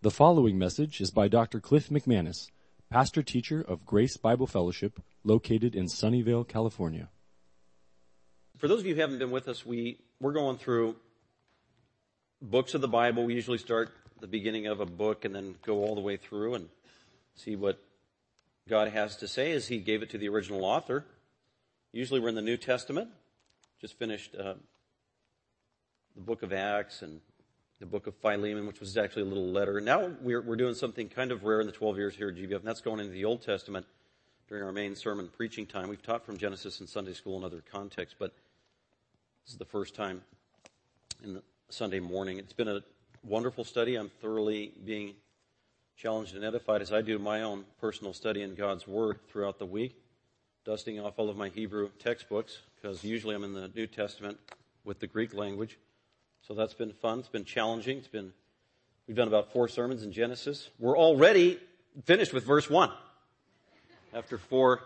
The following message is by Dr. Cliff McManus, pastor teacher of Grace Bible Fellowship, located in Sunnyvale, California. For those of you who haven't been with us, we, we're going through books of the Bible. We usually start the beginning of a book and then go all the way through and see what God has to say as He gave it to the original author. Usually we're in the New Testament. Just finished uh, the book of Acts and the book of Philemon, which was actually a little letter. Now we're, we're doing something kind of rare in the 12 years here at GBF, and that's going into the Old Testament during our main sermon preaching time. We've taught from Genesis in Sunday school and other contexts, but this is the first time in Sunday morning. It's been a wonderful study. I'm thoroughly being challenged and edified as I do my own personal study in God's Word throughout the week, dusting off all of my Hebrew textbooks, because usually I'm in the New Testament with the Greek language. So that's been fun. It's been challenging. It's been, we've done about four sermons in Genesis. We're already finished with verse one after four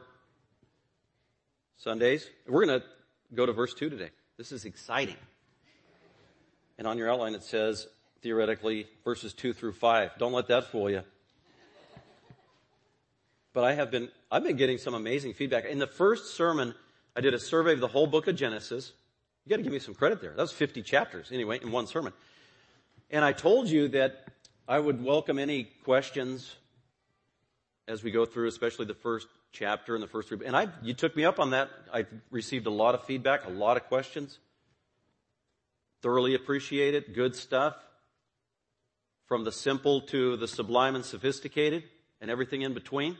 Sundays. We're going to go to verse two today. This is exciting. And on your outline it says, theoretically, verses two through five. Don't let that fool you. But I have been, I've been getting some amazing feedback. In the first sermon, I did a survey of the whole book of Genesis. You got to give me some credit there. That was 50 chapters anyway in one sermon. And I told you that I would welcome any questions as we go through, especially the first chapter and the first three. And I, you took me up on that. I received a lot of feedback, a lot of questions. Thoroughly appreciate it. Good stuff. From the simple to the sublime and sophisticated and everything in between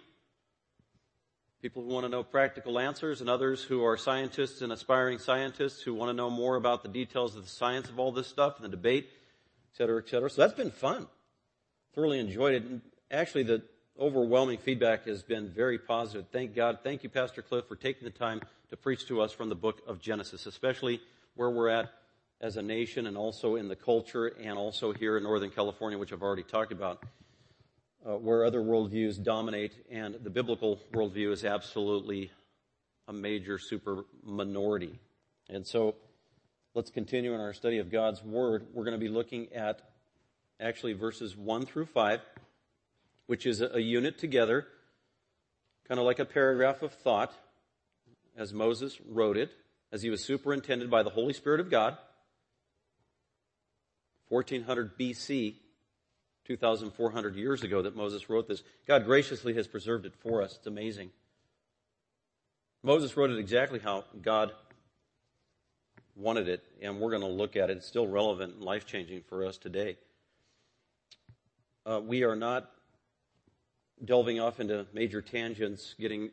people who want to know practical answers and others who are scientists and aspiring scientists who want to know more about the details of the science of all this stuff and the debate, et cetera, et cetera. So that's been fun. Thoroughly enjoyed it. And actually the overwhelming feedback has been very positive. Thank God. Thank you, Pastor Cliff, for taking the time to preach to us from the book of Genesis, especially where we're at as a nation and also in the culture and also here in Northern California, which I've already talked about uh, where other worldviews dominate, and the biblical worldview is absolutely a major super minority. And so let's continue in our study of God's Word. We're going to be looking at actually verses 1 through 5, which is a, unit together, kind of like a paragraph of thought, as Moses wrote it, as he was superintended by the Holy Spirit of God. 1400 BC, 2,400 years ago that Moses wrote this. God graciously has preserved it for us. It's amazing. Moses wrote it exactly how God wanted it, and we're going to look at it. It's still relevant and life changing for us today. Uh, we are not delving off into major tangents, getting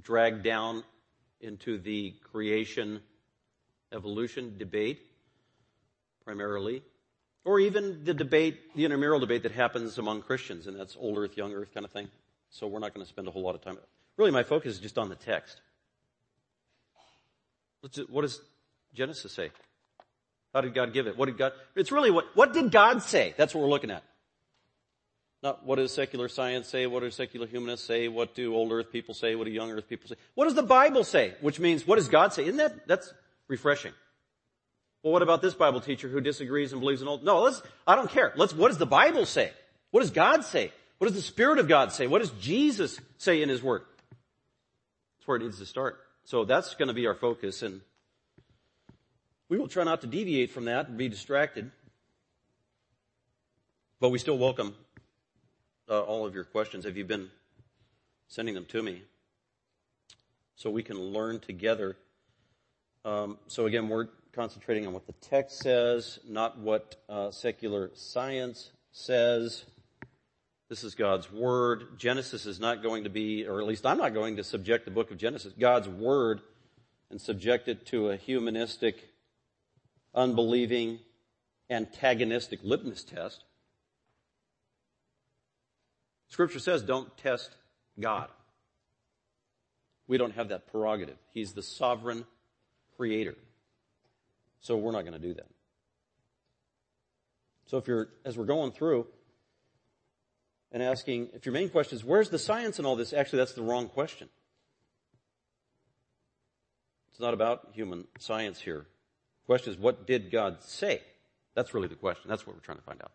dragged down into the creation evolution debate primarily or even the debate, the intramural debate that happens among Christians, and that's old earth, young earth kind of thing. So we're not going to spend a whole lot of time. Really, my focus is just on the text. What does Genesis say? How did God give it? What did God, it's really what, what did God say? That's what we're looking at. Not what does secular science say? What do secular humanists say? What do old earth people say? What do young earth people say? What does the Bible say? Which means, what does God say? Isn't that, that's refreshing. Well, what about this Bible teacher who disagrees and believes in old? No, let's, I don't care. Let's, what does the Bible say? What does God say? What does the Spirit of God say? What does Jesus say in His Word? That's where it needs to start. So that's going to be our focus and we will try not to deviate from that and be distracted. But we still welcome uh, all of your questions. Have you been sending them to me? So we can learn together. Um, so again, we're concentrating on what the text says, not what uh, secular science says. This is God's Word. Genesis is not going to be, or at least I'm not going to subject the book of Genesis, God's Word, and subject it to a humanistic, unbelieving, antagonistic litmus test. Scripture says don't test God. We don't have that prerogative. He's the sovereign creator. So we're not going to do that. So if you're, as we're going through and asking, if your main question is, where's the science in all this? Actually, that's the wrong question. It's not about human science here. The question is, what did God say? That's really the question. That's what we're trying to find out.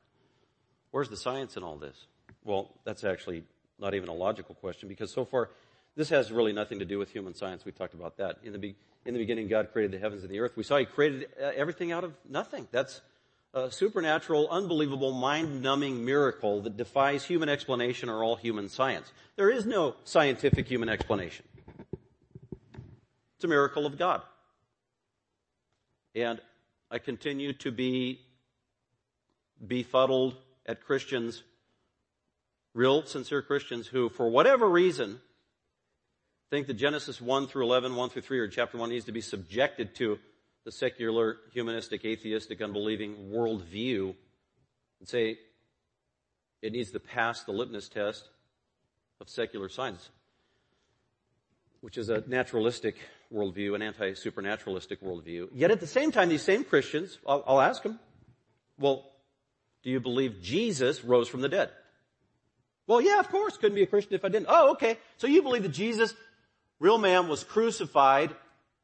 where's the science in all this? Well, that's actually not even a logical question because so far this has really nothing to do with human science. We talked about that. In the, be- in the beginning, God created the heavens and the earth. We saw He created uh, everything out of nothing. That's a supernatural, unbelievable, mind-numbing miracle that defies human explanation or all human science. There is no scientific human explanation. It's a miracle of God. And I continue to be befuddled at Christians, real sincere Christians who, for whatever reason, think that Genesis 1 through 11, 1 through 3, or chapter 1 needs to be subjected to the secular, humanistic, atheistic, unbelieving worldview and say it needs to pass the litmus test of secular science, which is a naturalistic worldview, an anti-supernaturalistic worldview. Yet at the same time, these same Christians, I'll, I'll ask them, well, do you believe Jesus rose from the dead? Well, yeah, of course. Couldn't be a Christian if I didn't. Oh, okay. So you believe that Jesus, real man, was crucified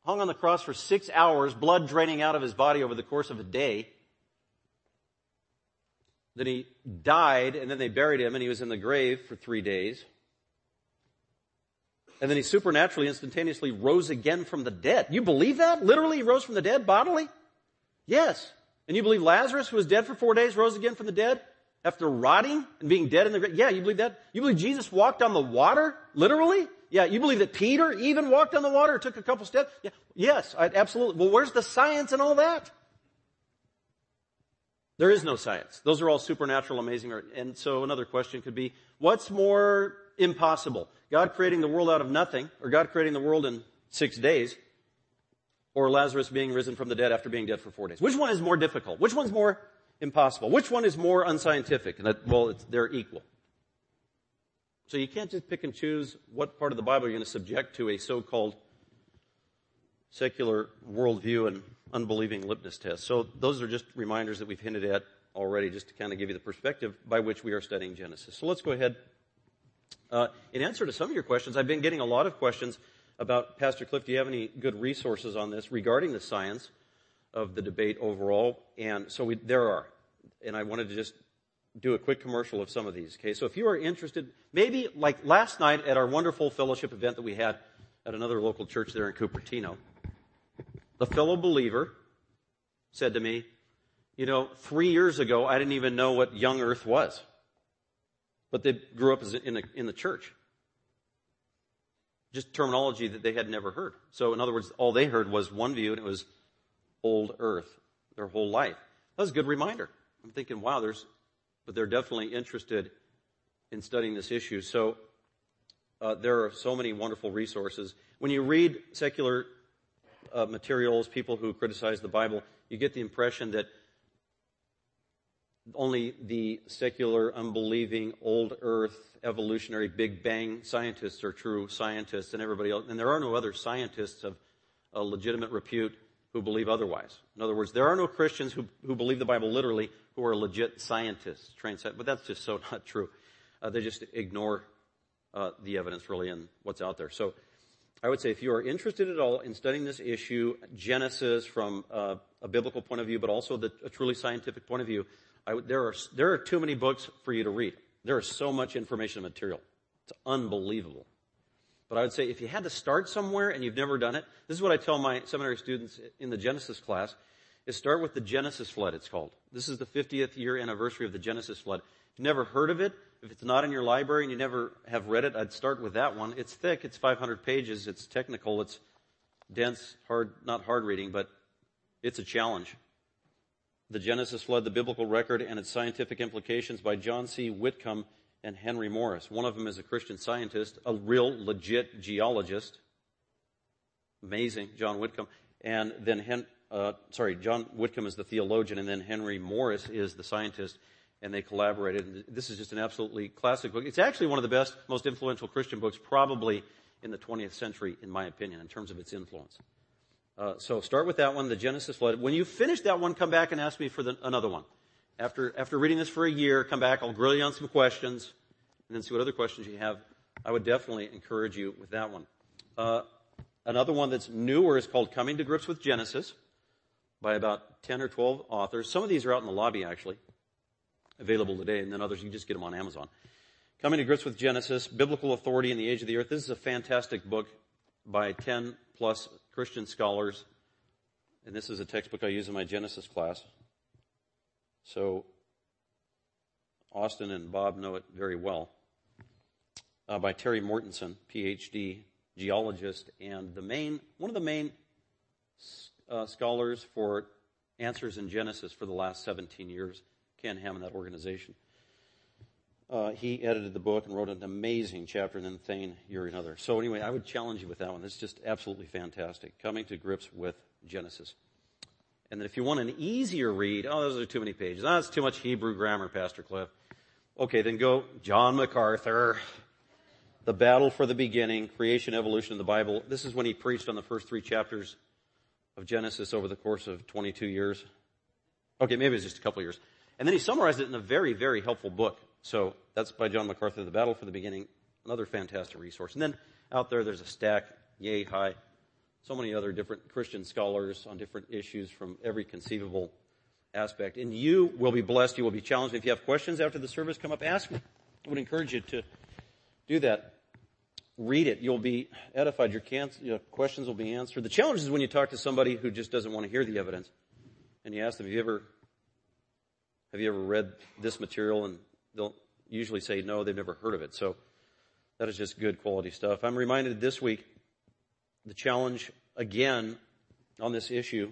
hung on the cross for six hours, blood draining out of his body over the course of a day. Then he died, and then they buried him, and he was in the grave for three days. And then he supernaturally, instantaneously rose again from the dead. You believe that? Literally, he rose from the dead bodily? Yes. And you believe Lazarus, who was dead for four days, rose again from the dead? After rotting and being dead in the grave? Yeah, you believe that? You believe Jesus walked on the water? Literally? Yeah, you believe that Peter even walked on the water, took a couple steps? Yeah, yes, I, absolutely. Well, where's the science and all that? There is no science. Those are all supernatural, amazing. And so another question could be, what's more impossible? God creating the world out of nothing, or God creating the world in six days, or Lazarus being risen from the dead after being dead for four days? Which one is more difficult? Which one's more impossible? Which one is more unscientific? And that, well, they're equal. So you can't just pick and choose what part of the Bible you're going to subject to a so-called secular worldview and unbelieving litmus test. So those are just reminders that we've hinted at already, just to kind of give you the perspective by which we are studying Genesis. So let's go ahead. Uh, in answer to some of your questions, I've been getting a lot of questions about Pastor Cliff. Do you have any good resources on this regarding the science of the debate overall? And so we, there are, and I wanted to just do a quick commercial of some of these. Okay, so if you are interested, maybe like last night at our wonderful fellowship event that we had at another local church there in Cupertino, the fellow believer said to me, you know, three years ago I didn't even know what young earth was. But they grew up in the, in the church. Just terminology that they had never heard. So in other words, all they heard was one view and it was old earth their whole life. That was a good reminder. I'm thinking, wow, there's but they're definitely interested in studying this issue. So uh, there are so many wonderful resources. When you read secular uh, materials, people who criticize the Bible, you get the impression that only the secular, unbelieving, old earth, evolutionary, Big Bang scientists are true scientists and everybody else. And there are no other scientists of a legitimate repute who believe otherwise. In other words, there are no Christians who, who believe the Bible literally who are legit scientists, trained scientists, but that's just so not true. Uh, they just ignore uh, the evidence really and what's out there. So I would say if you are interested at all in studying this issue, Genesis from uh, a biblical point of view, but also the, a truly scientific point of view, there are there are too many books for you to read. There is so much information and material. It's unbelievable. But I would say if you had to start somewhere and you've never done it, this is what I tell my seminary students in the Genesis class, is start with the Genesis flood, it's called. This is the 50th year anniversary of the Genesis flood. If you've never heard of it, if it's not in your library and you never have read it, I'd start with that one. It's thick, it's 500 pages, it's technical, it's dense, hard, not hard reading, but it's a challenge. The Genesis flood, the biblical record, and its scientific implications by John C. Whitcomb and Henry Morris. One of them is a Christian scientist, a real legit geologist. Amazing, John Whitcomb. And then, Hen, uh, sorry, John Whitcomb is the theologian, and then Henry Morris is the scientist, and they collaborated. This is just an absolutely classic book. It's actually one of the best, most influential Christian books, probably in the 20th century, in my opinion, in terms of its influence. Uh, so start with that one, the Genesis flood. When you finish that one, come back and ask me for the, another one. After, after reading this for a year, come back, I'll grill you on some questions, and then see what other questions you have. I would definitely encourage you with that one. Uh, another one that's newer is called Coming to Grips with Genesis by about 10 or 12 authors. Some of these are out in the lobby, actually. available today, and then others, you can just get them on Amazon. Coming to Grips with Genesis, Biblical Authority in the Age of the Earth. This is a fantastic book by 10 plus Christian scholars. And this is a textbook I use in my Genesis class. So Austin and Bob know it very well. Uh, by Terry Mortenson, PhD, geologist, and the main, one of the main uh, scholars for answers in Genesis for the last 17 years, Ken Ham in that organization. Uh, he edited the book and wrote an amazing chapter, and then Thane Ury another. So anyway, I would challenge you with that one. It's just absolutely fantastic. Coming to grips with Genesis. And then if you want an easier read, oh, those are too many pages. Ah, oh, that's too much Hebrew grammar, Pastor Cliff. Okay, then go John MacArthur. The battle for the beginning, creation, evolution of the Bible. This is when he preached on the first three chapters of Genesis over the course of 22 years. Okay, maybe it was just a couple years. And then he summarized it in a very, very helpful book. So that's by John MacArthur, The Battle for the Beginning. Another fantastic resource. And then out there, there's a stack, yay high. So many other different Christian scholars on different issues from every conceivable aspect. And you will be blessed. You will be challenged. If you have questions after the service, come up, ask me. I would encourage you to do that read it, you'll be edified. Your, your, questions will be answered. The challenge is when you talk to somebody who just doesn't want to hear the evidence, and you ask them, "Have you ever, have you ever read this material?" And they'll usually say no, they've never heard of it. So that is just good quality stuff. I'm reminded this week the challenge again on this issue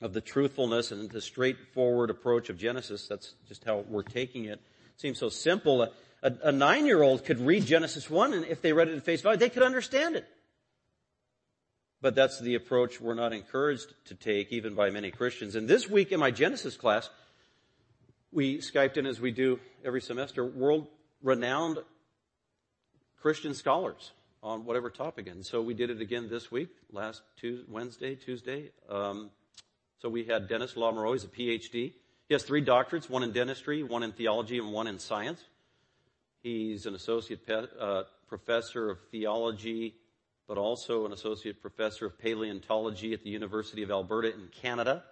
of the truthfulness and the straightforward approach of Genesis. That's just how we're taking it. it seems so simple a, a nine-year-old could read Genesis 1 and if they read it at face value, they could understand it. But that's the approach we're not encouraged to take even by many Christians. And this week in my Genesis class, we Skyped in as we do every semester, world renowned Christian scholars on whatever topic. And so we did it again this week, last Tuesday, Wednesday, Tuesday. Um, so we had Dennis Lamoureux, he's a PhD. He has three doctorates, one in dentistry, one in theology, and one in science. He's an associate pe- uh, professor of theology, but also an associate professor of paleontology at the University of Alberta in Canada.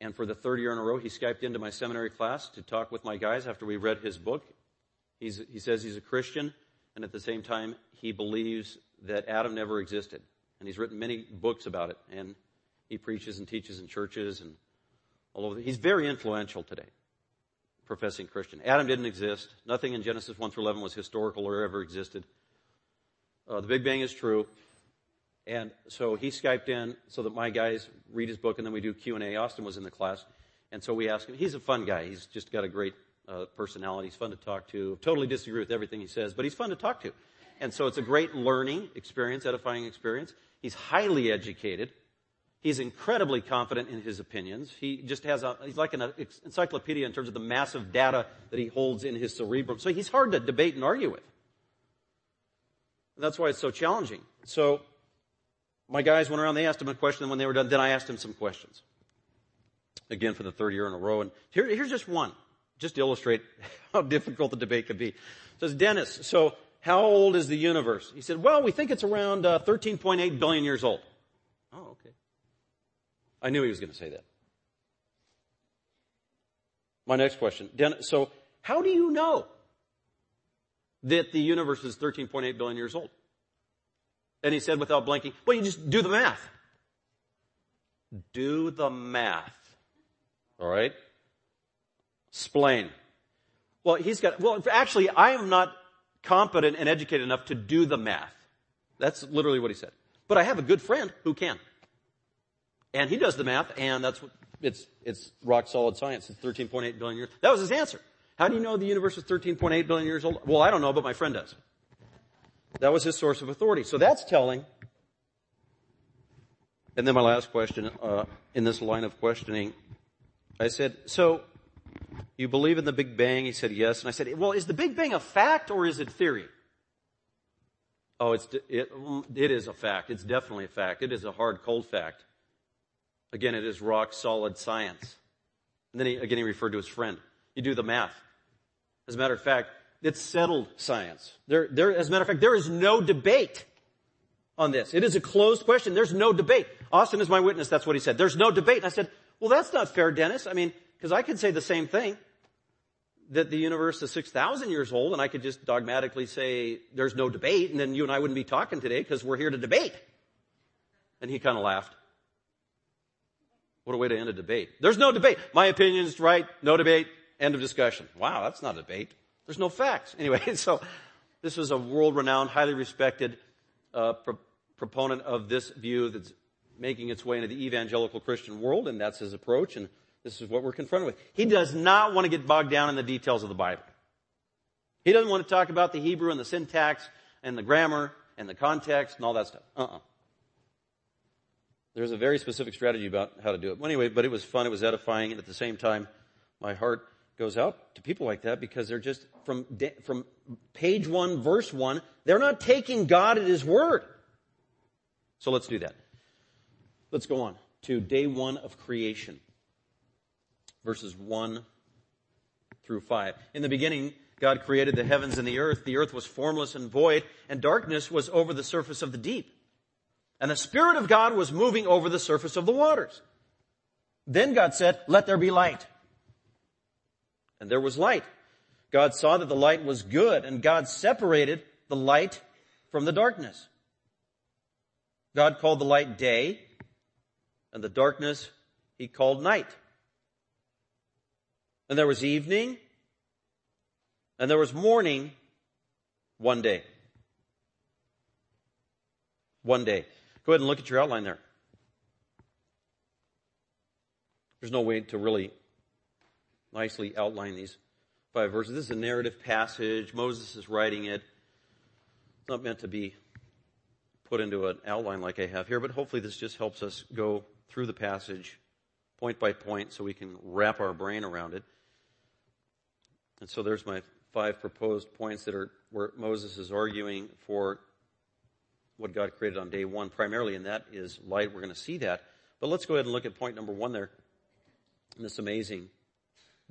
And for the third year in a row, he Skyped into my seminary class to talk with my guys after we read his book. He's, he says he's a Christian, and at the same time, he believes that Adam never existed. And he's written many books about it, and he preaches and teaches in churches and all over. He's very influential today professing Christian. Adam didn't exist. Nothing in Genesis 1 through 11 was historical or ever existed. Uh, the Big Bang is true. And so he Skyped in so that my guys read his book and then we do Q&A. Austin was in the class. And so we asked him, he's a fun guy. He's just got a great uh, personality. He's fun to talk to. Totally disagree with everything he says, but he's fun to talk to. And so it's a great learning experience, edifying experience. He's highly educated. He's incredibly confident in his opinions. He just has a, he's like an encyclopedia in terms of the massive data that he holds in his cerebrum. So he's hard to debate and argue with. And that's why it's so challenging. So my guys went around, they asked him a question, and when they were done, then I asked him some questions. Again for the third year in a row. And here, here's just one, just to illustrate how difficult the debate could be. Says, Dennis, so how old is the universe? He said, well, we think it's around uh, 13.8 billion years old. Oh, okay. I knew he was going to say that. My next question. Dennis, so, how do you know that the universe is 13.8 billion years old? And he said without blinking, well, you just do the math. Do the math. All right? Explain. Well, he's got, well, actually, I am not competent and educated enough to do the math. That's literally what he said. But I have a good friend who can. And he does the math, and that's what, it's, it's rock solid science. It's 13.8 billion years. That was his answer. How do you know the universe is 13.8 billion years old? Well, I don't know, but my friend does. That was his source of authority. So that's telling. And then my last question, uh, in this line of questioning, I said, so you believe in the Big Bang? He said yes. And I said, well, is the Big Bang a fact or is it theory? Oh, it's, it, it is a fact. It's definitely a fact. It is a hard, cold fact. Again, it is rock solid science. And then he, again, he referred to his friend. You do the math. As a matter of fact, it's settled science. There, there, as a matter of fact, there is no debate on this. It is a closed question. There's no debate. Austin is my witness. That's what he said. There's no debate. And I said, well, that's not fair, Dennis. I mean, because I could say the same thing. That the universe is 6,000 years old and I could just dogmatically say there's no debate and then you and I wouldn't be talking today because we're here to debate. And he kind of laughed. What a way to end a debate. There's no debate. My opinion is right. No debate. End of discussion. Wow, that's not a debate. There's no facts. Anyway, so this is a world-renowned, highly respected uh, pro- proponent of this view that's making its way into the evangelical Christian world, and that's his approach, and this is what we're confronted with. He does not want to get bogged down in the details of the Bible. He doesn't want to talk about the Hebrew and the syntax and the grammar and the context and all that stuff. Uh-uh. There's a very specific strategy about how to do it. Anyway, but it was fun, it was edifying, and at the same time, my heart goes out to people like that because they're just from from page one, verse one, they're not taking God at His word. So let's do that. Let's go on to day one of creation, verses one through five. In the beginning, God created the heavens and the earth. The earth was formless and void, and darkness was over the surface of the deep. And the Spirit of God was moving over the surface of the waters. Then God said, let there be light. And there was light. God saw that the light was good, and God separated the light from the darkness. God called the light day, and the darkness he called night. And there was evening, and there was morning one day. One day. Go ahead and look at your outline there. There's no way to really nicely outline these five verses. This is a narrative passage. Moses is writing it. It's not meant to be put into an outline like I have here, but hopefully this just helps us go through the passage point by point so we can wrap our brain around it. And so there's my five proposed points that are where Moses is arguing for what God created on day one primarily, and that is light. We're going to see that. But let's go ahead and look at point number one there in this amazing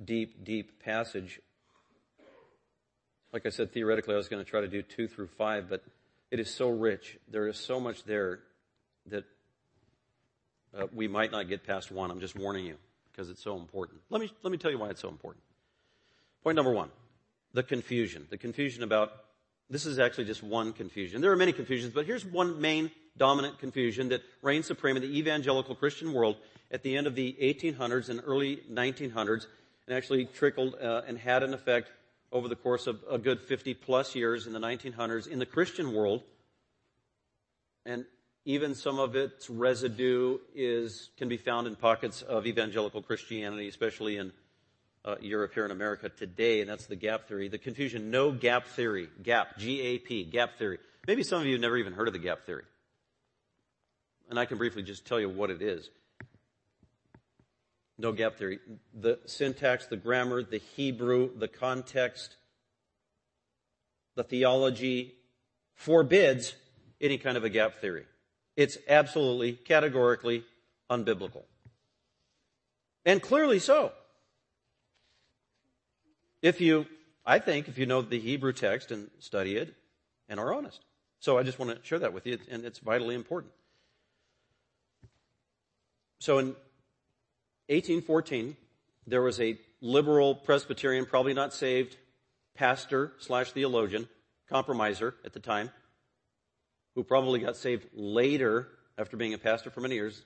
deep, deep passage. Like I said, theoretically, I was going to try to do two through five, but it is so rich. There is so much there that uh, we might not get past one. I'm just warning you because it's so important. Let me, let me tell you why it's so important. Point number one, the confusion. The confusion about, this is actually just one confusion. There are many confusions, but here's one main dominant confusion that reigns supreme in the evangelical Christian world at the end of the 1800s and early 1900s and actually trickled uh, and had an effect over the course of a good 50 plus years in the 1900s in the Christian world. And even some of its residue is, can be found in pockets of evangelical Christianity, especially in uh, Europe here in America today, and that's the gap theory. The confusion, no gap theory. Gap, G-A-P, gap theory. Maybe some of you have never even heard of the gap theory. And I can briefly just tell you what it is. No gap theory. The syntax, the grammar, the Hebrew, the context, the theology forbids any kind of a gap theory. It's absolutely, categorically unbiblical. And clearly so. If you, I think, if you know the Hebrew text and study it and are honest. So I just want to share that with you, and it's vitally important. So in 1814, there was a liberal Presbyterian, probably not saved, pastor slash theologian, compromiser at the time, who probably got saved later after being a pastor for many years,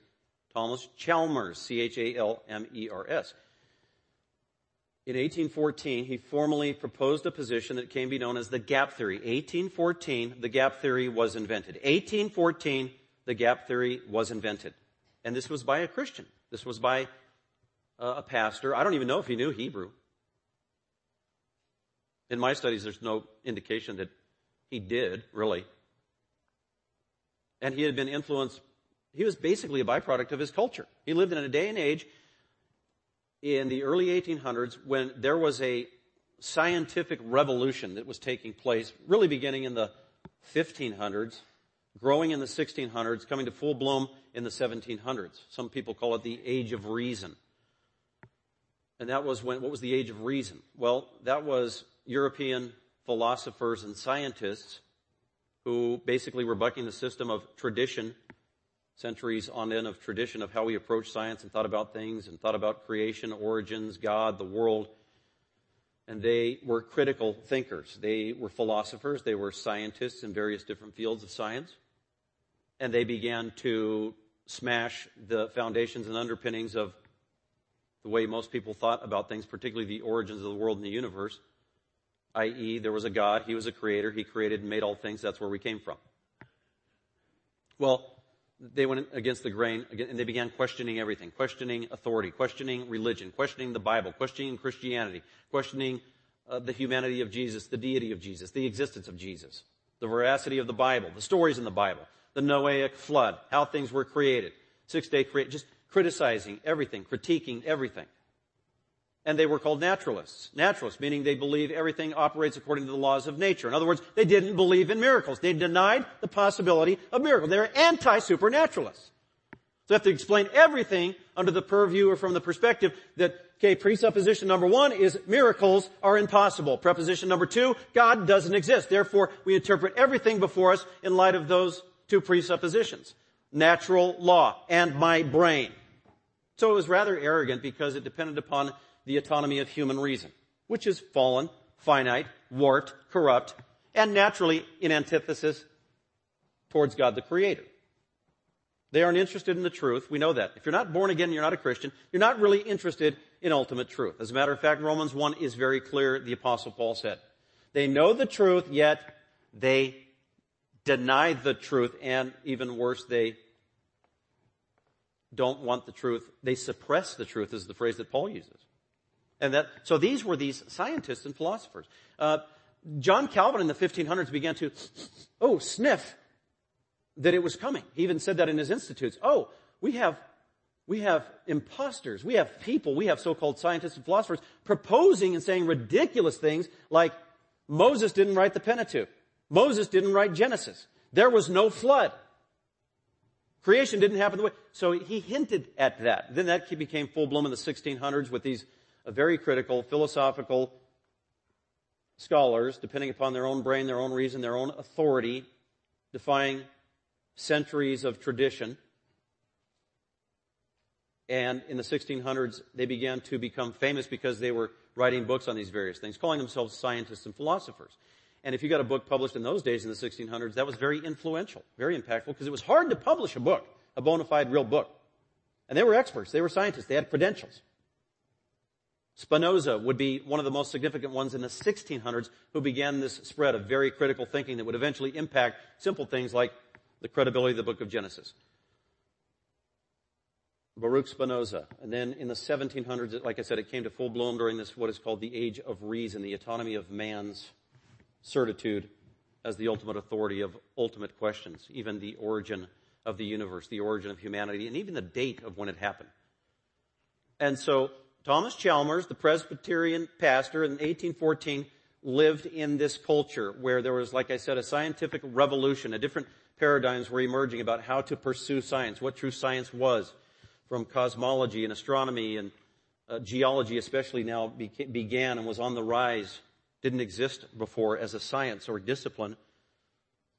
Thomas Chalmers, C-H-A-L-M-E-R-S. In 1814, he formally proposed a position that came to be known as the gap theory. 1814, the gap theory was invented. 1814, the gap theory was invented. And this was by a Christian. This was by uh, a pastor. I don't even know if he knew Hebrew. In my studies, there's no indication that he did, really. And he had been influenced, he was basically a byproduct of his culture. He lived in a day and age in the early 1800s when there was a scientific revolution that was taking place, really beginning in the 1500s, growing in the 1600s, coming to full bloom in the 1700s. Some people call it the age of reason. And that was when, what was the age of reason? Well, that was European philosophers and scientists who basically were bucking the system of tradition, centuries on end of tradition of how we approach science and thought about things and thought about creation, origins, God, the world. And they were critical thinkers. They were philosophers. They were scientists in various different fields of science. And they began to smash the foundations and underpinnings of the way most people thought about things, particularly the origins of the world and the universe, i.e., there was a God, He was a creator, He created and made all things, that's where we came from. Well, they went against the grain and they began questioning everything, questioning authority, questioning religion, questioning the Bible, questioning Christianity, questioning uh, the humanity of Jesus, the deity of Jesus, the existence of Jesus, the veracity of the Bible, the stories in the Bible, the Noahic flood, how things were created, six day create, just criticizing everything, critiquing everything. And they were called naturalists. Naturalists, meaning they believe everything operates according to the laws of nature. In other words, they didn't believe in miracles. They denied the possibility of miracles. They're anti-supernaturalists. So they have to explain everything under the purview or from the perspective that, okay, presupposition number one is miracles are impossible. Preposition number two, God doesn't exist. Therefore, we interpret everything before us in light of those two presuppositions. Natural law and my brain. So it was rather arrogant because it depended upon the autonomy of human reason, which is fallen, finite, warped, corrupt, and naturally in antithesis towards God the Creator. They aren't interested in the truth. We know that. If you're not born again, you're not a Christian, you're not really interested in ultimate truth. As a matter of fact, Romans 1 is very clear, the apostle Paul said. They know the truth, yet they deny the truth, and even worse, they don't want the truth. They suppress the truth is the phrase that Paul uses. And that, so these were these scientists and philosophers. Uh, John Calvin in the 1500s began to, oh, sniff that it was coming. He even said that in his institutes. Oh, we have, we have imposters. We have people. We have so-called scientists and philosophers proposing and saying ridiculous things like Moses didn't write the Pentateuch. Moses didn't write Genesis. There was no flood. Creation didn't happen the way. So he hinted at that. Then that became full bloom in the 1600s with these very critical philosophical scholars, depending upon their own brain, their own reason, their own authority, defying centuries of tradition. And in the 1600s, they began to become famous because they were writing books on these various things, calling themselves scientists and philosophers. And if you got a book published in those days in the 1600s, that was very influential, very impactful, because it was hard to publish a book, a bona fide real book. And they were experts, they were scientists, they had credentials. Spinoza would be one of the most significant ones in the 1600s who began this spread of very critical thinking that would eventually impact simple things like the credibility of the book of Genesis. Baruch Spinoza. And then in the 1700s, like I said, it came to full bloom during this, what is called the age of reason, the autonomy of man's certitude as the ultimate authority of ultimate questions, even the origin of the universe, the origin of humanity, and even the date of when it happened. And so Thomas Chalmers, the Presbyterian pastor in 1814, lived in this culture where there was, like I said, a scientific revolution, a different paradigms were emerging about how to pursue science, what true science was, from cosmology and astronomy and uh, geology especially now began and was on the rise, didn't exist before as a science or discipline.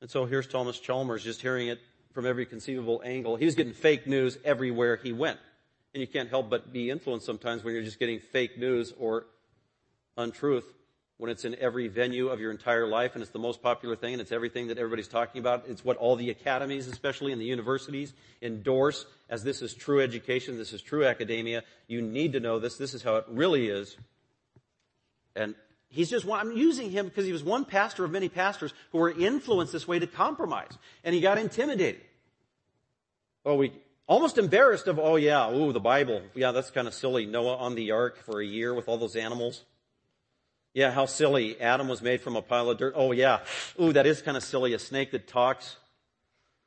And so here's Thomas Chalmers just hearing it from every conceivable angle. He was getting fake news everywhere he went. And you can't help but be influenced sometimes when you're just getting fake news or untruth when it's in every venue of your entire life and it's the most popular thing and it's everything that everybody's talking about. It's what all the academies, especially in the universities, endorse as this is true education, this is true academia. You need to know this. This is how it really is. And he's just one, I'm using him because he was one pastor of many pastors who were influenced this way to compromise. And he got intimidated. Oh, we, almost embarrassed of, oh yeah, ooh, the Bible. Yeah, that's kind of silly. Noah on the ark for a year with all those animals. Yeah, how silly. Adam was made from a pile of dirt. Oh yeah. Ooh, that is kind of silly. A snake that talks.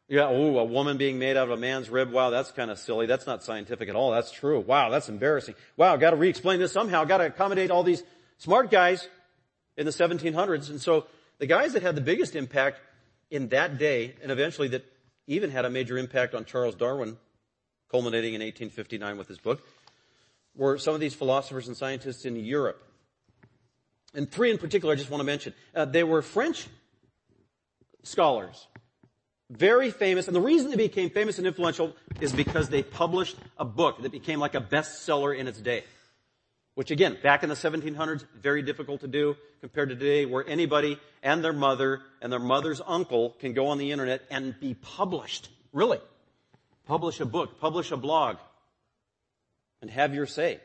Yeah, ooh, a woman being made out of a man's rib. Wow, that's kind of silly. That's not scientific at all. That's true. Wow, that's embarrassing. Wow, gotta re-explain this somehow. Gotta accommodate all these smart guys in the 1700s. And so the guys that had the biggest impact in that day, and eventually that even had a major impact on Charles Darwin, culminating in 1859 with his book, were some of these philosophers and scientists in Europe. And three in particular I just want to mention. Uh, they were French scholars. Very famous. And the reason they became famous and influential is because they published a book that became like a bestseller in its day. Which again, back in the 1700s, very difficult to do compared to today where anybody and their mother and their mother's uncle can go on the internet and be published. Really. Publish a book, publish a blog, and have your say.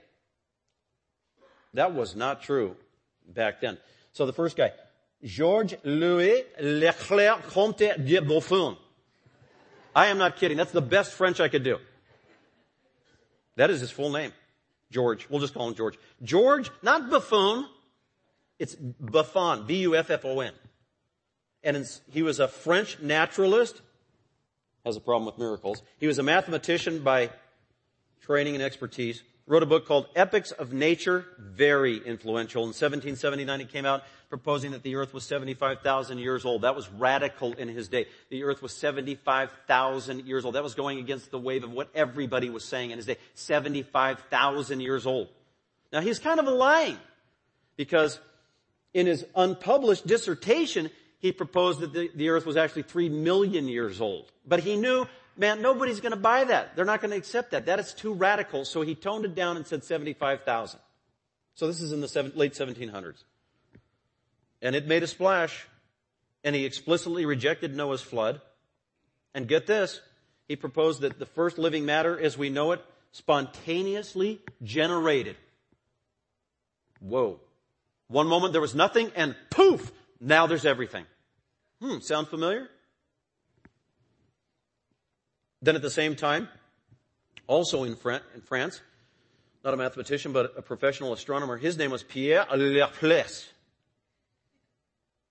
That was not true back then. So the first guy, Georges Louis Leclerc Comte de Buffon. I am not kidding. That's the best French I could do. That is his full name. George. We'll just call him George. George, not Buffon. It's Buffon. B-U-F-F-O-N. And he was a French naturalist. Has a problem with miracles. He was a mathematician by training and expertise wrote a book called Epochs of Nature, very influential. In 1779 he came out proposing that the earth was 75,000 years old. That was radical in his day. The earth was 75,000 years old. That was going against the wave of what everybody was saying in his day. 75,000 years old. Now he's kind of a lying because in his unpublished dissertation, he proposed that the, the earth was actually 3 million years old. But he knew man, nobody's to buy that. They're not to accept that. That is too radical. So he toned it down and said 75,000. So this is in the seven, late 1700s. And it made a splash. And he explicitly rejected Noah's flood. And get this, he proposed that the first living matter as we know it spontaneously generated. Whoa. One moment there was nothing and poof, now there's everything. Hmm, sound familiar? Then at the same time, also in, France, not a mathematician, but a professional astronomer, his name was Pierre Laplace.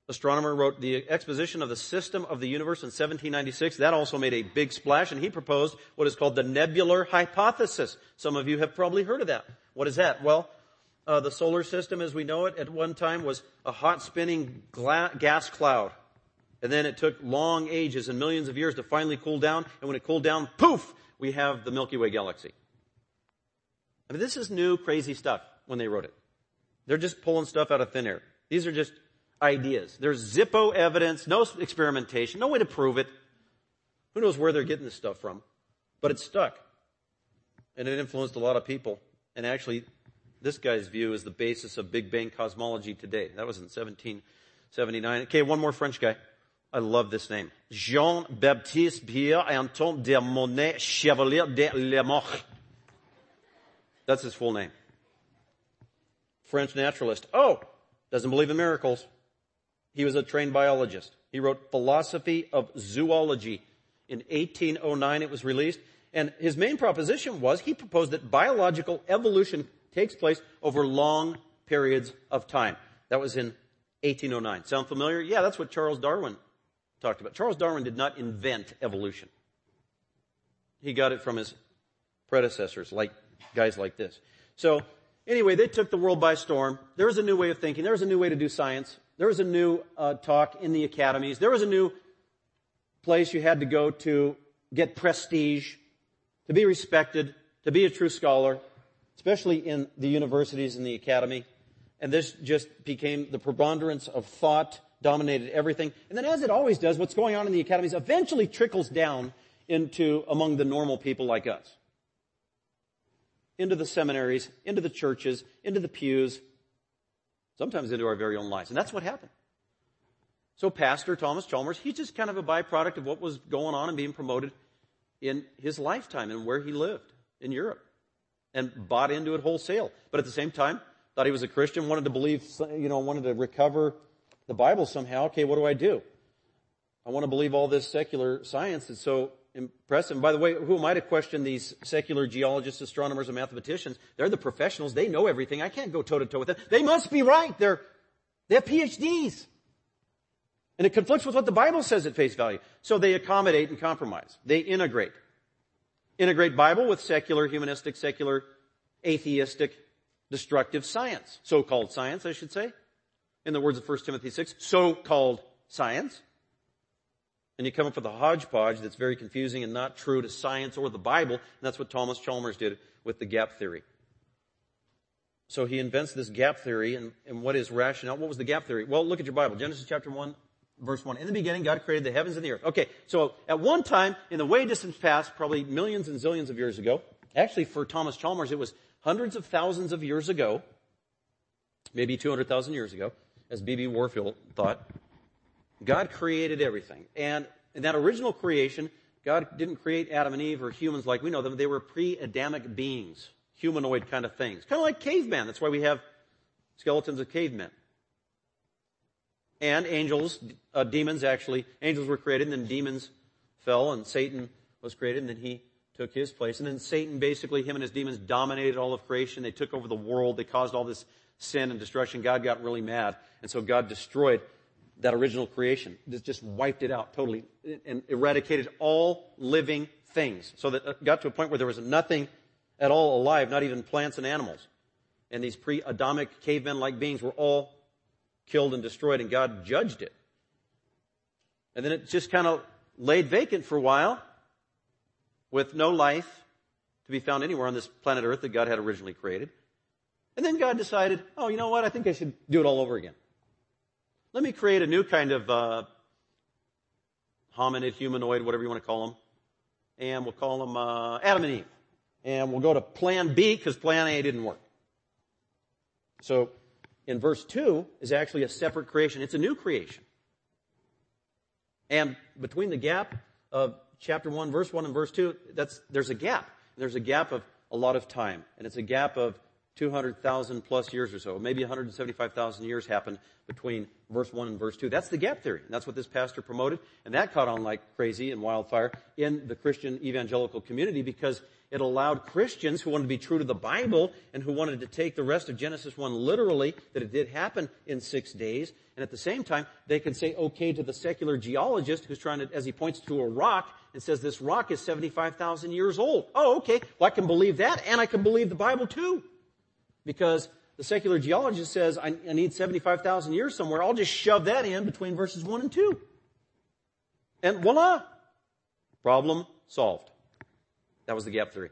Astronomer wrote the exposition of the system of the universe in 1796. That also made a big splash, and he proposed what is called the nebular hypothesis. Some of you have probably heard of that. What is that? Well, uh, the solar system as we know it at one time was a hot spinning gla- gas cloud and then it took long ages and millions of years to finally cool down. And when it cooled down, poof, we have the Milky Way galaxy. I mean, this is new, crazy stuff when they wrote it. They're just pulling stuff out of thin air. These are just ideas. There's Zippo evidence, no experimentation, no way to prove it. Who knows where they're getting this stuff from? But it stuck. And it influenced a lot of people. And actually, this guy's view is the basis of Big Bang cosmology today. That was in 1779. Okay, one more French guy. I love this name. Jean-Baptiste Pierre Anton de Monet Chevalier de Lamarck. That's his full name. French naturalist. Oh, doesn't believe in miracles. He was a trained biologist. He wrote Philosophy of Zoology. In 1809 it was released. And his main proposition was he proposed that biological evolution takes place over long periods of time. That was in 1809. Sound familiar? Yeah, that's what Charles Darwin talked about. Charles Darwin did not invent evolution. He got it from his predecessors, like guys like this. So anyway, they took the world by storm. There was a new way of thinking. There was a new way to do science. There was a new uh, talk in the academies. There was a new place you had to go to get prestige, to be respected, to be a true scholar, especially in the universities and the academy. And this just became the preponderance of thought dominated everything. And then as it always does, what's going on in the academies eventually trickles down into among the normal people like us. Into the seminaries, into the churches, into the pews, sometimes into our very own lives. And that's what happened. So Pastor Thomas Chalmers, he's just kind of a byproduct of what was going on and being promoted in his lifetime and where he lived in Europe and bought into it wholesale. But at the same time, thought he was a Christian, wanted to believe, you know, wanted to recover the Bible somehow. Okay, what do I do? I want to believe all this secular science that's so impressive. And by the way, who am I to question these secular geologists, astronomers, and mathematicians? They're the professionals. They know everything. I can't go toe to toe with them. They must be right. They're, they have PhDs. And it conflicts with what the Bible says at face value. So they accommodate and compromise. They integrate. Integrate Bible with secular, humanistic, secular, atheistic, destructive science. So-called science, I should say in the words of 1 Timothy 6, so-called science. And you come up with a hodgepodge that's very confusing and not true to science or the Bible. And that's what Thomas Chalmers did with the gap theory. So he invents this gap theory and, and what is rationale? What was the gap theory? Well, look at your Bible. Genesis chapter 1, verse 1. In the beginning, God created the heavens and the earth. Okay, so at one time, in the way distant past, probably millions and zillions of years ago, actually for Thomas Chalmers, it was hundreds of thousands of years ago, maybe 200,000 years ago, as B.B. Warfield thought, God created everything. And in that original creation, God didn't create Adam and Eve or humans like we know them. They were pre-Adamic beings, humanoid kind of things. Kind of like cavemen. That's why we have skeletons of cavemen. And angels, uh, demons actually, angels were created and then demons fell and Satan was created and then he took his place. And then Satan basically, him and his demons dominated all of creation. They took over the world. They caused all this sin and destruction. God got really mad. And so God destroyed that original creation. Just wiped it out totally and eradicated all living things. So that it got to a point where there was nothing at all alive, not even plants and animals. And these pre-Adamic cavemen-like beings were all killed and destroyed and God judged it. And then it just kind of laid vacant for a while with no life to be found anywhere on this planet Earth that God had originally created. And then God decided, oh, you know what? I think I should do it all over again. Let me create a new kind of uh, hominid, humanoid, whatever you want to call them. And we'll call them uh, Adam and Eve. And we'll go to plan B because plan A didn't work. So in verse 2 is actually a separate creation. It's a new creation. And between the gap of chapter 1, verse 1 and verse 2, that's, there's a gap. There's a gap of a lot of time. And it's a gap of 200,000 plus years or so. Maybe 175,000 years happened between verse 1 and verse 2. That's the gap theory. And that's what this pastor promoted. And that caught on like crazy and wildfire in the Christian evangelical community because it allowed Christians who wanted to be true to the Bible and who wanted to take the rest of Genesis 1 literally, that it did happen in six days. And at the same time, they could say okay to the secular geologist who's trying to, as he points to a rock and says this rock is 75,000 years old. Oh, okay. Well, I can believe that and I can believe the Bible too. Because the secular geologist says, I, I need 75,000 years somewhere. I'll just shove that in between verses 1 and 2. And voila! Problem solved. That was the gap theory.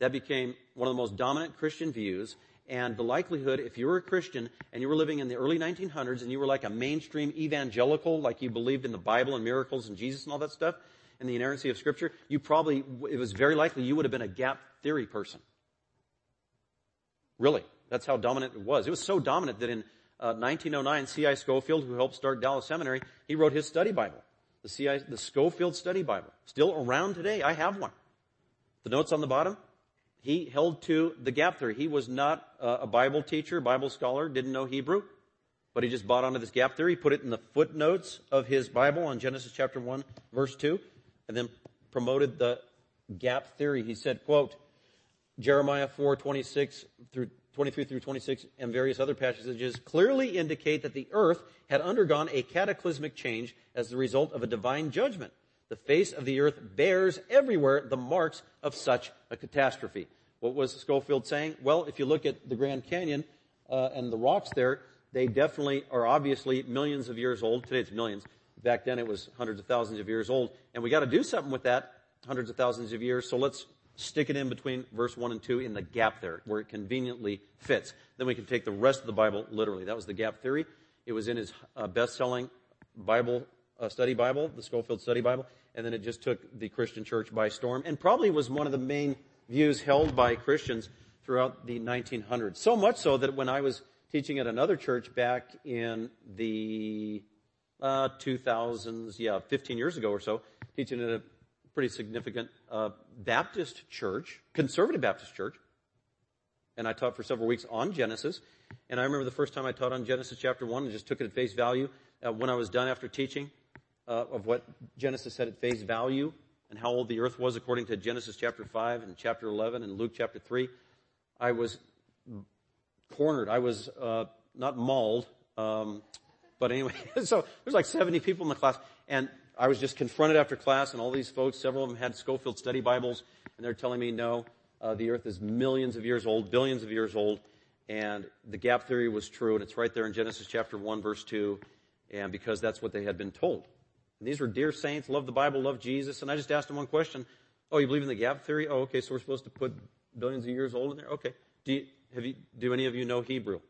That became one of the most dominant Christian views. And the likelihood, if you were a Christian and you were living in the early 1900s and you were like a mainstream evangelical, like you believed in the Bible and miracles and Jesus and all that stuff, and the inerrancy of Scripture, you probably, it was very likely you would have been a gap theory person. Really. That's how dominant it was. It was so dominant that in uh, 1909, C.I. Scofield, who helped start Dallas Seminary, he wrote his study Bible. The C.I. the Scofield Study Bible. Still around today. I have one. The notes on the bottom, he held to the gap theory. He was not uh, a Bible teacher, Bible scholar, didn't know Hebrew, but he just bought onto this gap theory, put it in the footnotes of his Bible on Genesis chapter 1, verse 2, and then promoted the gap theory. He said, quote, Jeremiah 4, 26 through 23 through 26 and various other passages clearly indicate that the earth had undergone a cataclysmic change as the result of a divine judgment. The face of the earth bears everywhere the marks of such a catastrophe. What was Scofield saying? Well, if you look at the Grand Canyon uh, and the rocks there, they definitely are obviously millions of years old. Today it's millions. Back then it was hundreds of thousands of years old. And we got to do something with that hundreds of thousands of years. So let's stick it in between verse 1 and 2 in the gap there, where it conveniently fits. Then we can take the rest of the Bible literally. That was the gap theory. It was in his uh, best-selling Bible, uh, study Bible, the Scofield Study Bible and then it just took the Christian church by storm and probably was one of the main views held by Christians throughout the 1900s. So much so that when I was teaching at another church back in the uh, 2000s, yeah, 15 years ago or so, teaching at a pretty significant uh, Baptist church, conservative Baptist church, and I taught for several weeks on Genesis. And I remember the first time I taught on Genesis chapter 1 and just took it at face value. Uh, when I was done after teaching, uh, of what Genesis said at face value and how old the earth was according to Genesis chapter 5 and chapter 11 and Luke chapter 3, I was cornered. I was uh, not mauled, um, but anyway, so there's like 70 people in the class, and I was just confronted after class, and all these folks, several of them had Scofield Study Bibles, and they're telling me, no, uh, the earth is millions of years old, billions of years old, and the gap theory was true, and it's right there in Genesis chapter 1, verse 2, and because that's what they had been told. And these were dear saints, love the Bible, love Jesus. And I just asked them one question. Oh, you believe in the gap theory? Oh, okay. So we're supposed to put billions of years old in there? Okay. Do you, have you, do any of you know Hebrew?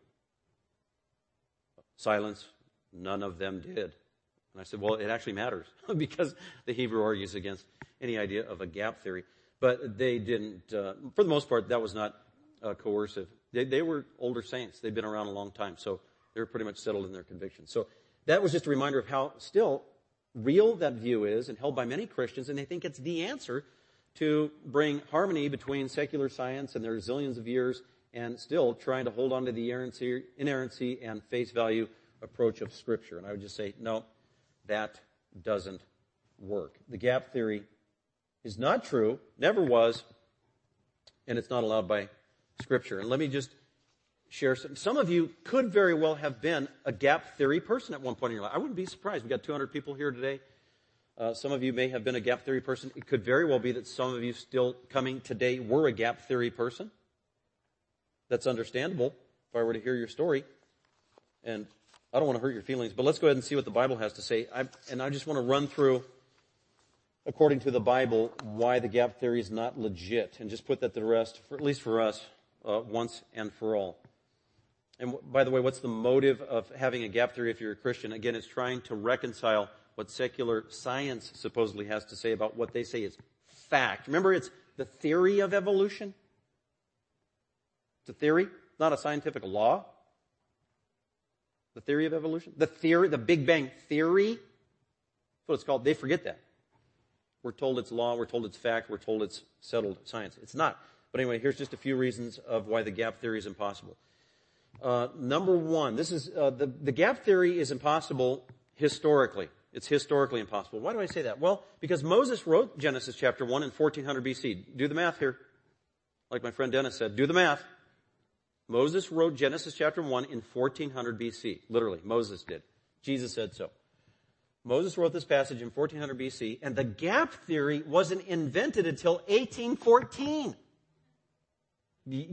Silence. None of them did. And I said, well, it actually matters because the Hebrew argues against any idea of a gap theory. But they didn't, uh, for the most part, that was not uh, coercive. They, they were older saints. They'd been around a long time, so they were pretty much settled in their convictions. So that was just a reminder of how still real that view is and held by many Christians, and they think it's the answer to bring harmony between secular science and their zillions of years and still trying to hold on to the inerrancy, and face value approach of Scripture. And I would just say, no, that doesn't work. The gap theory is not true, never was, and it's not allowed by Scripture. And let me just share some. Some of you could very well have been a gap theory person at one point in your life. I wouldn't be surprised. We've got 200 people here today. Uh, some of you may have been a gap theory person. It could very well be that some of you still coming today were a gap theory person. That's understandable if I were to hear your story. And I don't want to hurt your feelings, but let's go ahead and see what the Bible has to say. I, and I just want to run through, according to the Bible, why the gap theory is not legit, and just put that to rest, for, at least for us, uh, once and for all. And by the way, what's the motive of having a gap theory if you're a Christian? Again, it's trying to reconcile what secular science supposedly has to say about what they say is fact. Remember, it's the theory of evolution. It's a theory, not a scientific law. The theory of evolution. The theory, the Big Bang theory. That's what it's called. They forget that. We're told it's law, we're told it's fact, we're told it's settled science. It's not. But anyway, here's just a few reasons of why the gap theory is impossible. Uh, number one, this is uh, the the gap theory is impossible historically. It's historically impossible. Why do I say that? Well, because Moses wrote Genesis chapter one in 1400 BC. Do the math here, like my friend Dennis said. Do the math. Moses wrote Genesis chapter 1 in 1400 BC. Literally, Moses did. Jesus said so. Moses wrote this passage in 1400 BC, and the gap theory wasn't invented until 1814.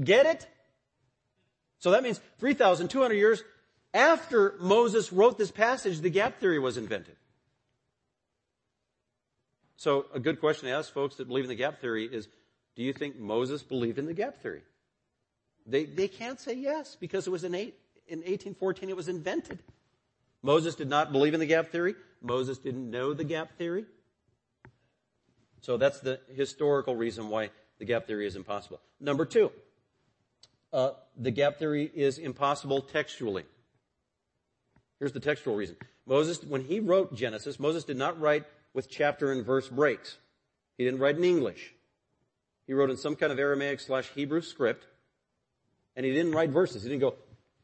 Get it? So that means 3,200 years after Moses wrote this passage, the gap theory was invented. So a good question to ask folks that believe in the gap theory is, do you think Moses believed in the gap theory? They, they can't say yes because it was in, eight, in 1814 it was invented. Moses did not believe in the gap theory. Moses didn't know the gap theory. So that's the historical reason why the gap theory is impossible. Number two, uh, the gap theory is impossible textually. Here's the textual reason. Moses, when he wrote Genesis, Moses did not write with chapter and verse breaks. He didn't write in English. He wrote in some kind of Aramaic slash Hebrew script and he didn't write verses. He didn't go,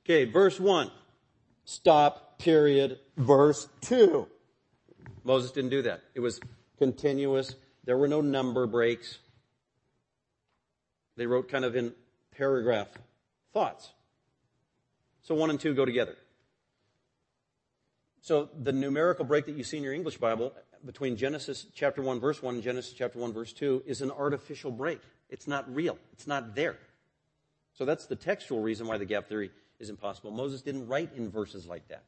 okay, verse one, stop, period, verse two. Moses didn't do that. It was continuous. There were no number breaks. They wrote kind of in paragraph thoughts. So one and two go together. So the numerical break that you see in your English Bible between Genesis chapter 1 verse 1 and Genesis chapter 1 verse 2 is an artificial break. It's not real. It's not there. So that's the textual reason why the gap theory is impossible. Moses didn't write in verses like that.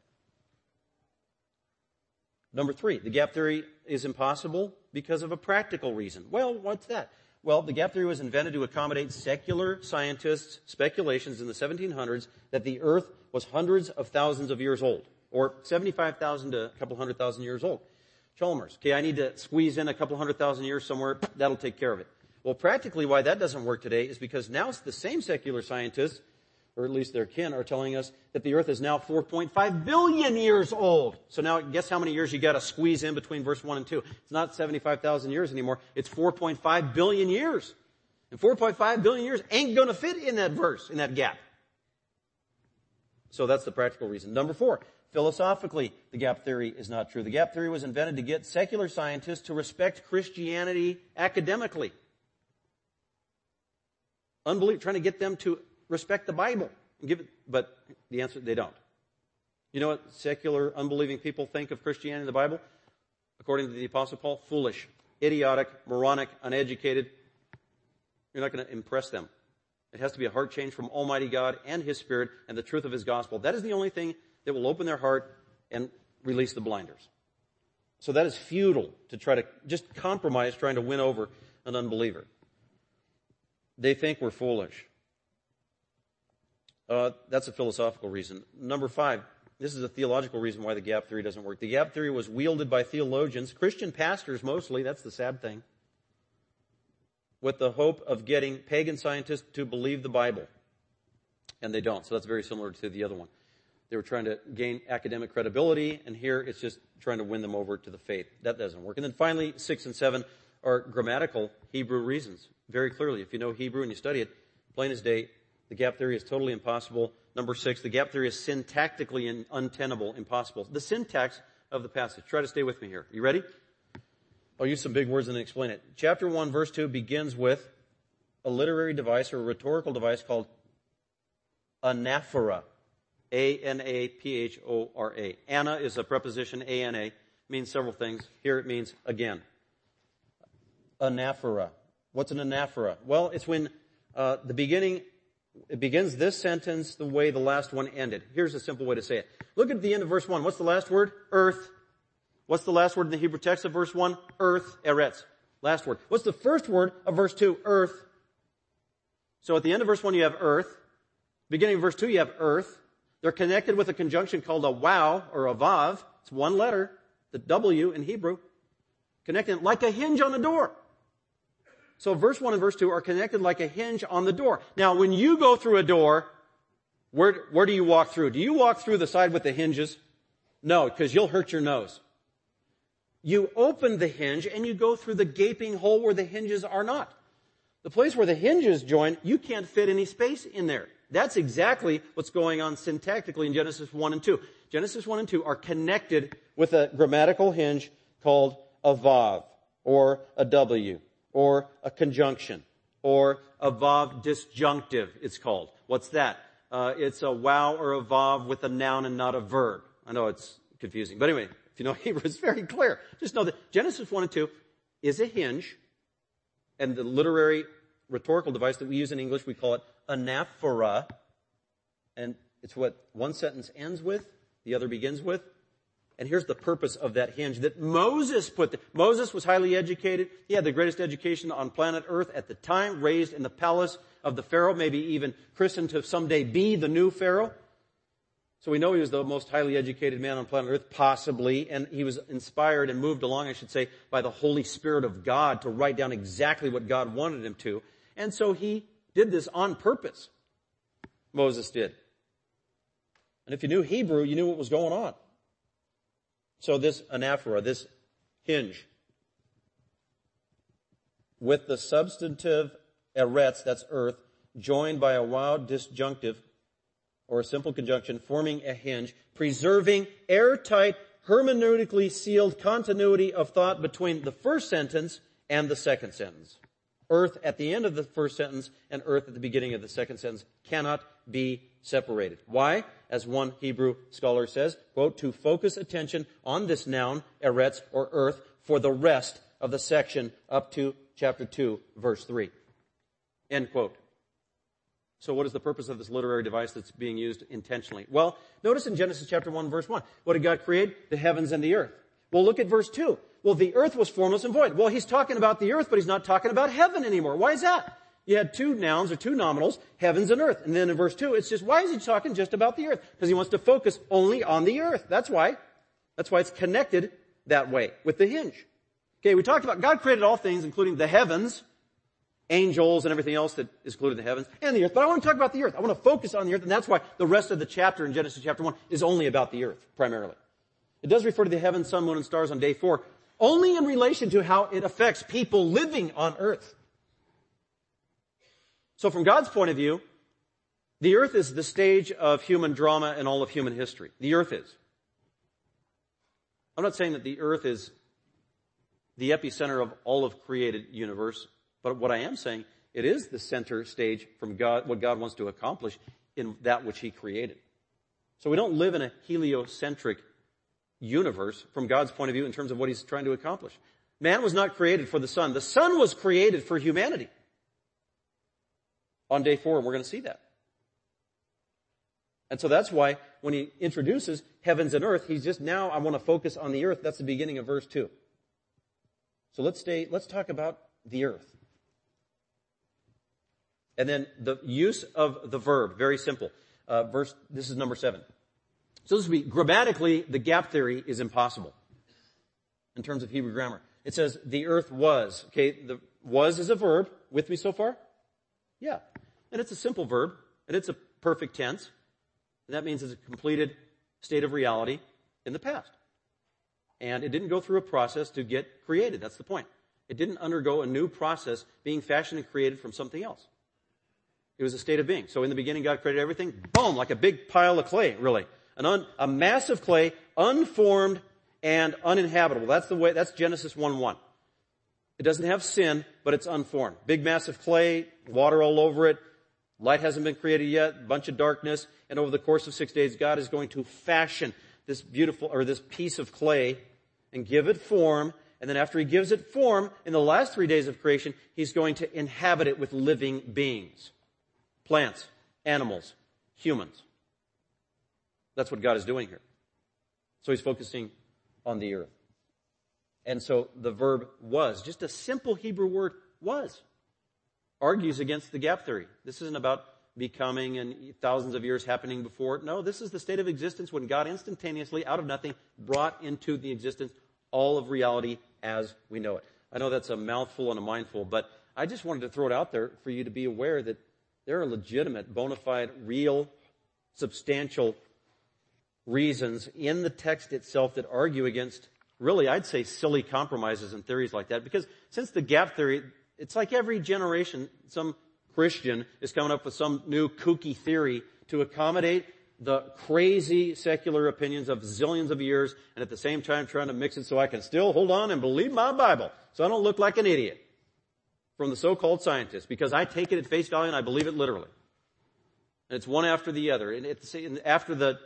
Number three, the gap theory is impossible because of a practical reason. Well, what's that? Well, the gap theory was invented to accommodate secular scientists' speculations in the 1700s that the earth was hundreds of thousands of years old, or 75,000 to a couple hundred thousand years old. Chalmers, okay, I need to squeeze in a couple hundred thousand years somewhere, that'll take care of it. Well, practically why that doesn't work today is because now it's the same secular scientists, or at least their kin, are telling us that the earth is now 4.5 billion years old. So now guess how many years you gotta squeeze in between verse 1 and 2. It's not 75,000 years anymore. It's 4.5 billion years. And 4.5 billion years ain't gonna fit in that verse, in that gap. So that's the practical reason. Number four, philosophically, the gap theory is not true. The gap theory was invented to get secular scientists to respect Christianity academically unbelief, trying to get them to respect the Bible give it, but the answer, they don't. You know what secular, unbelieving people think of Christianity and the Bible? According to the Apostle Paul, foolish, idiotic, moronic, uneducated. You're not going to impress them. It has to be a heart change from Almighty God and His Spirit and the truth of His gospel. That is the only thing that will open their heart and release the blinders. So that is futile to try to just compromise trying to win over an unbeliever. They think we're foolish. Uh, that's a philosophical reason. Number five, this is a theological reason why the gap theory doesn't work. The gap theory was wielded by theologians, Christian pastors mostly, that's the sad thing. with the hope of getting pagan scientists to believe the Bible. And they don't. So that's very similar to the other one. They were trying to gain academic credibility, and here it's just trying to win them over to the faith. That doesn't work. And then finally, six and seven are grammatical Hebrew reasons. Very clearly, if you know Hebrew and you study it, plain as day, the gap theory is totally impossible. Number six, the gap theory is syntactically untenable, impossible. The syntax of the passage. Try to stay with me here. You ready? I'll use some big words and then explain it. Chapter 1, verse 2 begins with a literary device or a rhetorical device called anaphora. A-N-A-P-H-O-R-A. Ana is a preposition, A-N-A, means several things. Here it means again. Anaphora. What's an anaphora? Well, it's when uh, the beginning, it begins this sentence the way the last one ended. Here's a simple way to say it. Look at the end of verse 1. What's the last word? Earth. What's the last word in the Hebrew text of verse 1? Earth, eretz. Last word. What's the first word of verse 2? Earth. So at the end of verse 1 you have earth. Beginning of verse 2 you have earth. They're connected with a conjunction called a waw or a vav. It's one letter, the W in Hebrew. Connected like a hinge on a door. So verse 1 and verse 2 are connected like a hinge on the door. Now when you go through a door, where, where do you walk through? Do you walk through the side with the hinges? No, because you'll hurt your nose you open the hinge and you go through the gaping hole where the hinges are not. The place where the hinges join, you can't fit any space in there. That's exactly what's going on syntactically in Genesis 1 and 2. Genesis 1 and 2 are connected with a grammatical hinge called a vav, or a W, or a conjunction, or a vav disjunctive, it's called. What's that? Uh, it's a waw or a vav with a noun and not a verb. I know it's confusing. But anyway, if you know Hebrew, it's very clear. Just know that Genesis 1 and 2 is a hinge, and the literary rhetorical device that we use in English, we call it anaphora, and it's what one sentence ends with, the other begins with. And here's the purpose of that hinge that Moses put. The, Moses was highly educated. He had the greatest education on planet Earth at the time, raised in the palace of the Pharaoh, maybe even christened to someday be the new Pharaoh. So we know he was the most highly educated man on planet Earth, possibly, and he was inspired and moved along, I should say, by the Holy Spirit of God to write down exactly what God wanted him to. And so he did this on purpose. Moses did. And if you knew Hebrew, you knew what was going on. So this anaphora, this hinge, with the substantive eretz, that's earth, joined by a wild disjunctive, or a simple conjunction forming a hinge, preserving airtight, hermeneutically sealed continuity of thought between the first sentence and the second sentence. Earth at the end of the first sentence and earth at the beginning of the second sentence cannot be separated. Why? As one Hebrew scholar says, quote, to focus attention on this noun, eretz, or earth, for the rest of the section up to chapter 2, verse 3. End quote. So what is the purpose of this literary device that's being used intentionally? Well, notice in Genesis chapter 1 verse 1. What did God create? The heavens and the earth. Well, look at verse 2. Well, the earth was formless and void. Well, he's talking about the earth, but he's not talking about heaven anymore. Why is that? You had two nouns or two nominals, heavens and earth. And then in verse 2, it's just, why is he talking just about the earth? Because he wants to focus only on the earth. That's why. That's why it's connected that way with the hinge. Okay, we talked about God created all things, including the heavens, angels and everything else that is included in the heavens and the earth. But I want to talk about the earth. I want to focus on the earth, and that's why the rest of the chapter in Genesis chapter 1 is only about the earth, primarily. It does refer to the heavens, sun, moon, and stars on day 4, only in relation to how it affects people living on earth. So from God's point of view, the earth is the stage of human drama and all of human history. The earth is. I'm not saying that the earth is the epicenter of all of created universe. But what I am saying, it is the center stage from God, what God wants to accomplish in that which He created. So we don't live in a heliocentric universe from God's point of view in terms of what He's trying to accomplish. Man was not created for the sun. The sun was created for humanity. On day four, we're going to see that. And so that's why when he introduces heavens and earth, he's just now, I want to focus on the earth. That's the beginning of verse two. So let's stay, let's talk about the earth. And then the use of the verb, very simple. Uh, verse, this is number seven. So this would be, grammatically, the gap theory is impossible in terms of Hebrew grammar. It says, the earth was. Okay, the was is a verb. With me so far? Yeah. And it's a simple verb, and it's a perfect tense. And that means it's a completed state of reality in the past. And it didn't go through a process to get created. That's the point. It didn't undergo a new process being fashioned and created from something else. It was a state of being. So in the beginning, God created everything, boom, like a big pile of clay, really. Un, a mass of clay, unformed and uninhabitable. That's the way, that's Genesis 1-1. It doesn't have sin, but it's unformed. Big mass of clay, water all over it, light hasn't been created yet, bunch of darkness, and over the course of six days, God is going to fashion this beautiful, or this piece of clay and give it form, and then after he gives it form, in the last three days of creation, he's going to inhabit it with living beings. Plants, animals, humans. That's what God is doing here. So he's focusing on the earth. And so the verb was, just a simple Hebrew word, was, argues against the gap theory. This isn't about becoming and thousands of years happening before. No, this is the state of existence when God instantaneously, out of nothing, brought into the existence all of reality as we know it. I know that's a mouthful and a mindful, but I just wanted to throw it out there for you to be aware that there are legitimate, bona fide, real, substantial reasons in the text itself that argue against really, I'd say silly compromises and theories like that because since the gap theory, it's like every generation, some Christian is coming up with some new kooky theory to accommodate the crazy secular opinions of zillions of years and at the same time trying to mix it so I can still hold on and believe my Bible so I don't look like an idiot from the so-called scientists because I take it at face value and I believe it literally. And it's one after the other. And after the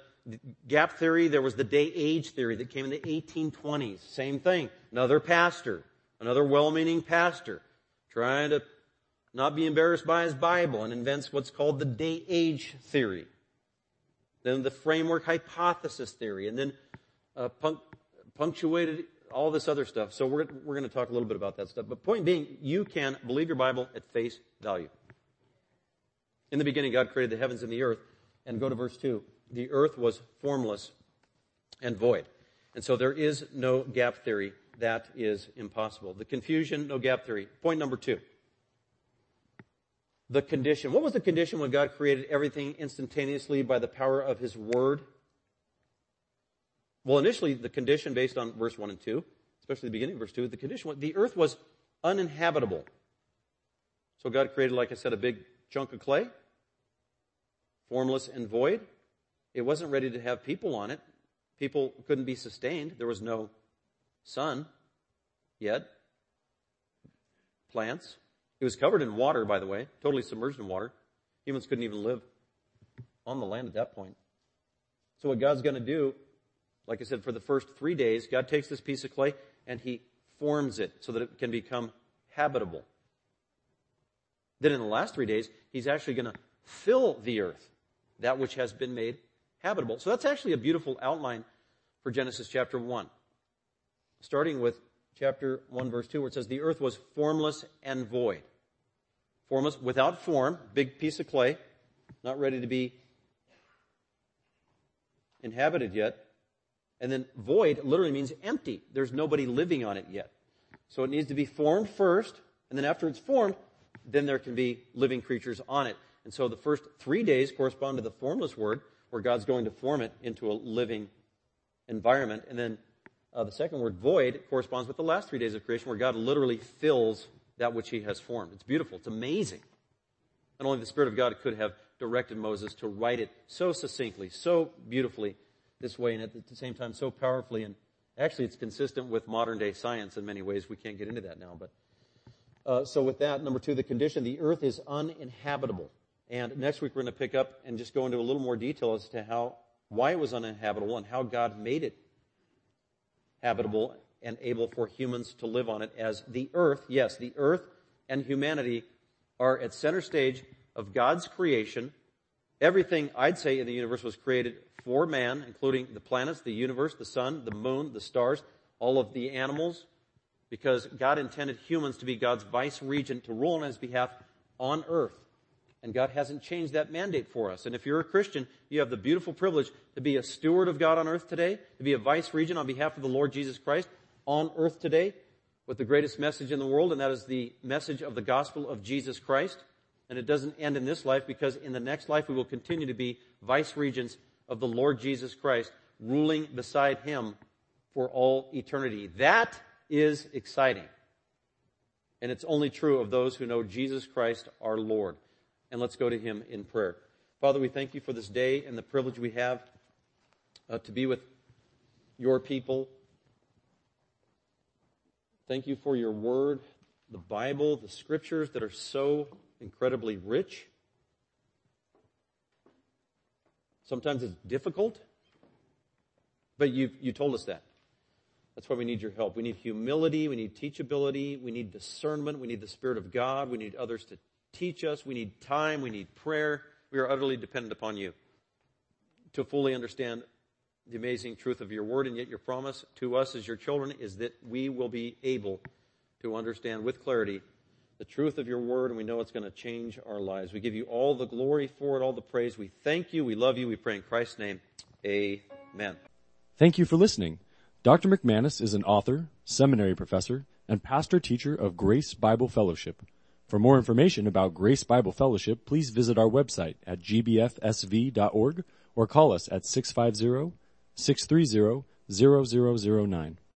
gap theory, there was the day age theory that came in the 1820s. Same thing. Another pastor, another well-meaning pastor trying to not be embarrassed by his Bible and invents what's called the day age theory. Then the framework hypothesis theory, and then uh, punct- punctuated all this other stuff. So we're, we're going to talk a little bit about that stuff. But point being, you can believe your Bible at face value. In the beginning, God created the heavens and the earth. And go to verse 2. The earth was formless and void. And so there is no gap theory. That is impossible. The confusion, no gap theory. Point number two the condition. What was the condition when God created everything instantaneously by the power of His Word? Well, initially, the condition based on verse 1 and 2, especially the beginning of verse 2, the condition was the earth was uninhabitable. So God created, like I said, a big chunk of clay, formless and void. It wasn't ready to have people on it. People couldn't be sustained. There was no sun yet. Plants, it was covered in water, by the way, totally submerged in water. Humans couldn't even live on the land at that point. So what God's going to do, like I said, for the first three days, God takes this piece of clay and he forms it so that it can become habitable. Then in the last three days, he's actually going to fill the earth, that which has been made habitable. So that's actually a beautiful outline for Genesis chapter 1. Starting with chapter 1 verse 2 where it says, the earth was formless and void formless, without form, big piece of clay, not ready to be inhabited yet. And then void literally means empty. There's nobody living on it yet. So it needs to be formed first, and then after it's formed, then there can be living creatures on it. And so the first three days correspond to the formless word, where God's going to form it into a living environment. And then uh, the second word, void, corresponds with the last three days of creation, where God literally fills that which he has formed. It's beautiful. It's amazing. And only the Spirit of God could have directed Moses to write it so succinctly, so beautifully this way, and at the same time so powerfully. And actually, it's consistent with modern day science in many ways. We can't get into that now, but uh, so with that, number two, the condition: the earth is uninhabitable. And next week we're going to pick up and just go into a little more detail as to how, why it was uninhabitable and how God made it habitable and able for humans to live on it as the earth, yes, the earth and humanity are at center stage of God's creation. Everything I'd say in the universe was created for man, including the planets, the universe, the sun, the moon, the stars, all of the animals, because God intended humans to be God's vice regent to rule on his behalf on earth. And God hasn't changed that mandate for us. And if you're a Christian, you have the beautiful privilege to be a steward of God on earth today, to be a vice regent on behalf of the Lord Jesus Christ, on earth today with the greatest message in the world, and that is the message of the gospel of Jesus Christ. And it doesn't end in this life because in the next life we will continue to be vice regents of the Lord Jesus Christ, ruling beside him for all eternity. That is exciting. And it's only true of those who know Jesus Christ our Lord. And let's go to him in prayer. Father, we thank you for this day and the privilege we have uh, to be with your people Thank you for your word, the Bible, the scriptures that are so incredibly rich. Sometimes it's difficult, but you, you told us that. That's why we need your help. We need humility. We need teachability. We need discernment. We need the Spirit of God. We need others to teach us. We need time. We need prayer. We are utterly dependent upon you to fully understand the amazing truth of your word, and yet your promise to us as your children is that we will be able to understand with clarity the truth of your word, and we know it's going to change our lives. We give you all the glory for it, all the praise. We thank you. We love you. We pray in Christ's name. Amen. Thank you for listening. Dr. McManus is an author, seminary professor, and pastor teacher of Grace Bible Fellowship. For more information about Grace Bible Fellowship, please visit our website at gbfsv.org or call us at 650 630 0009.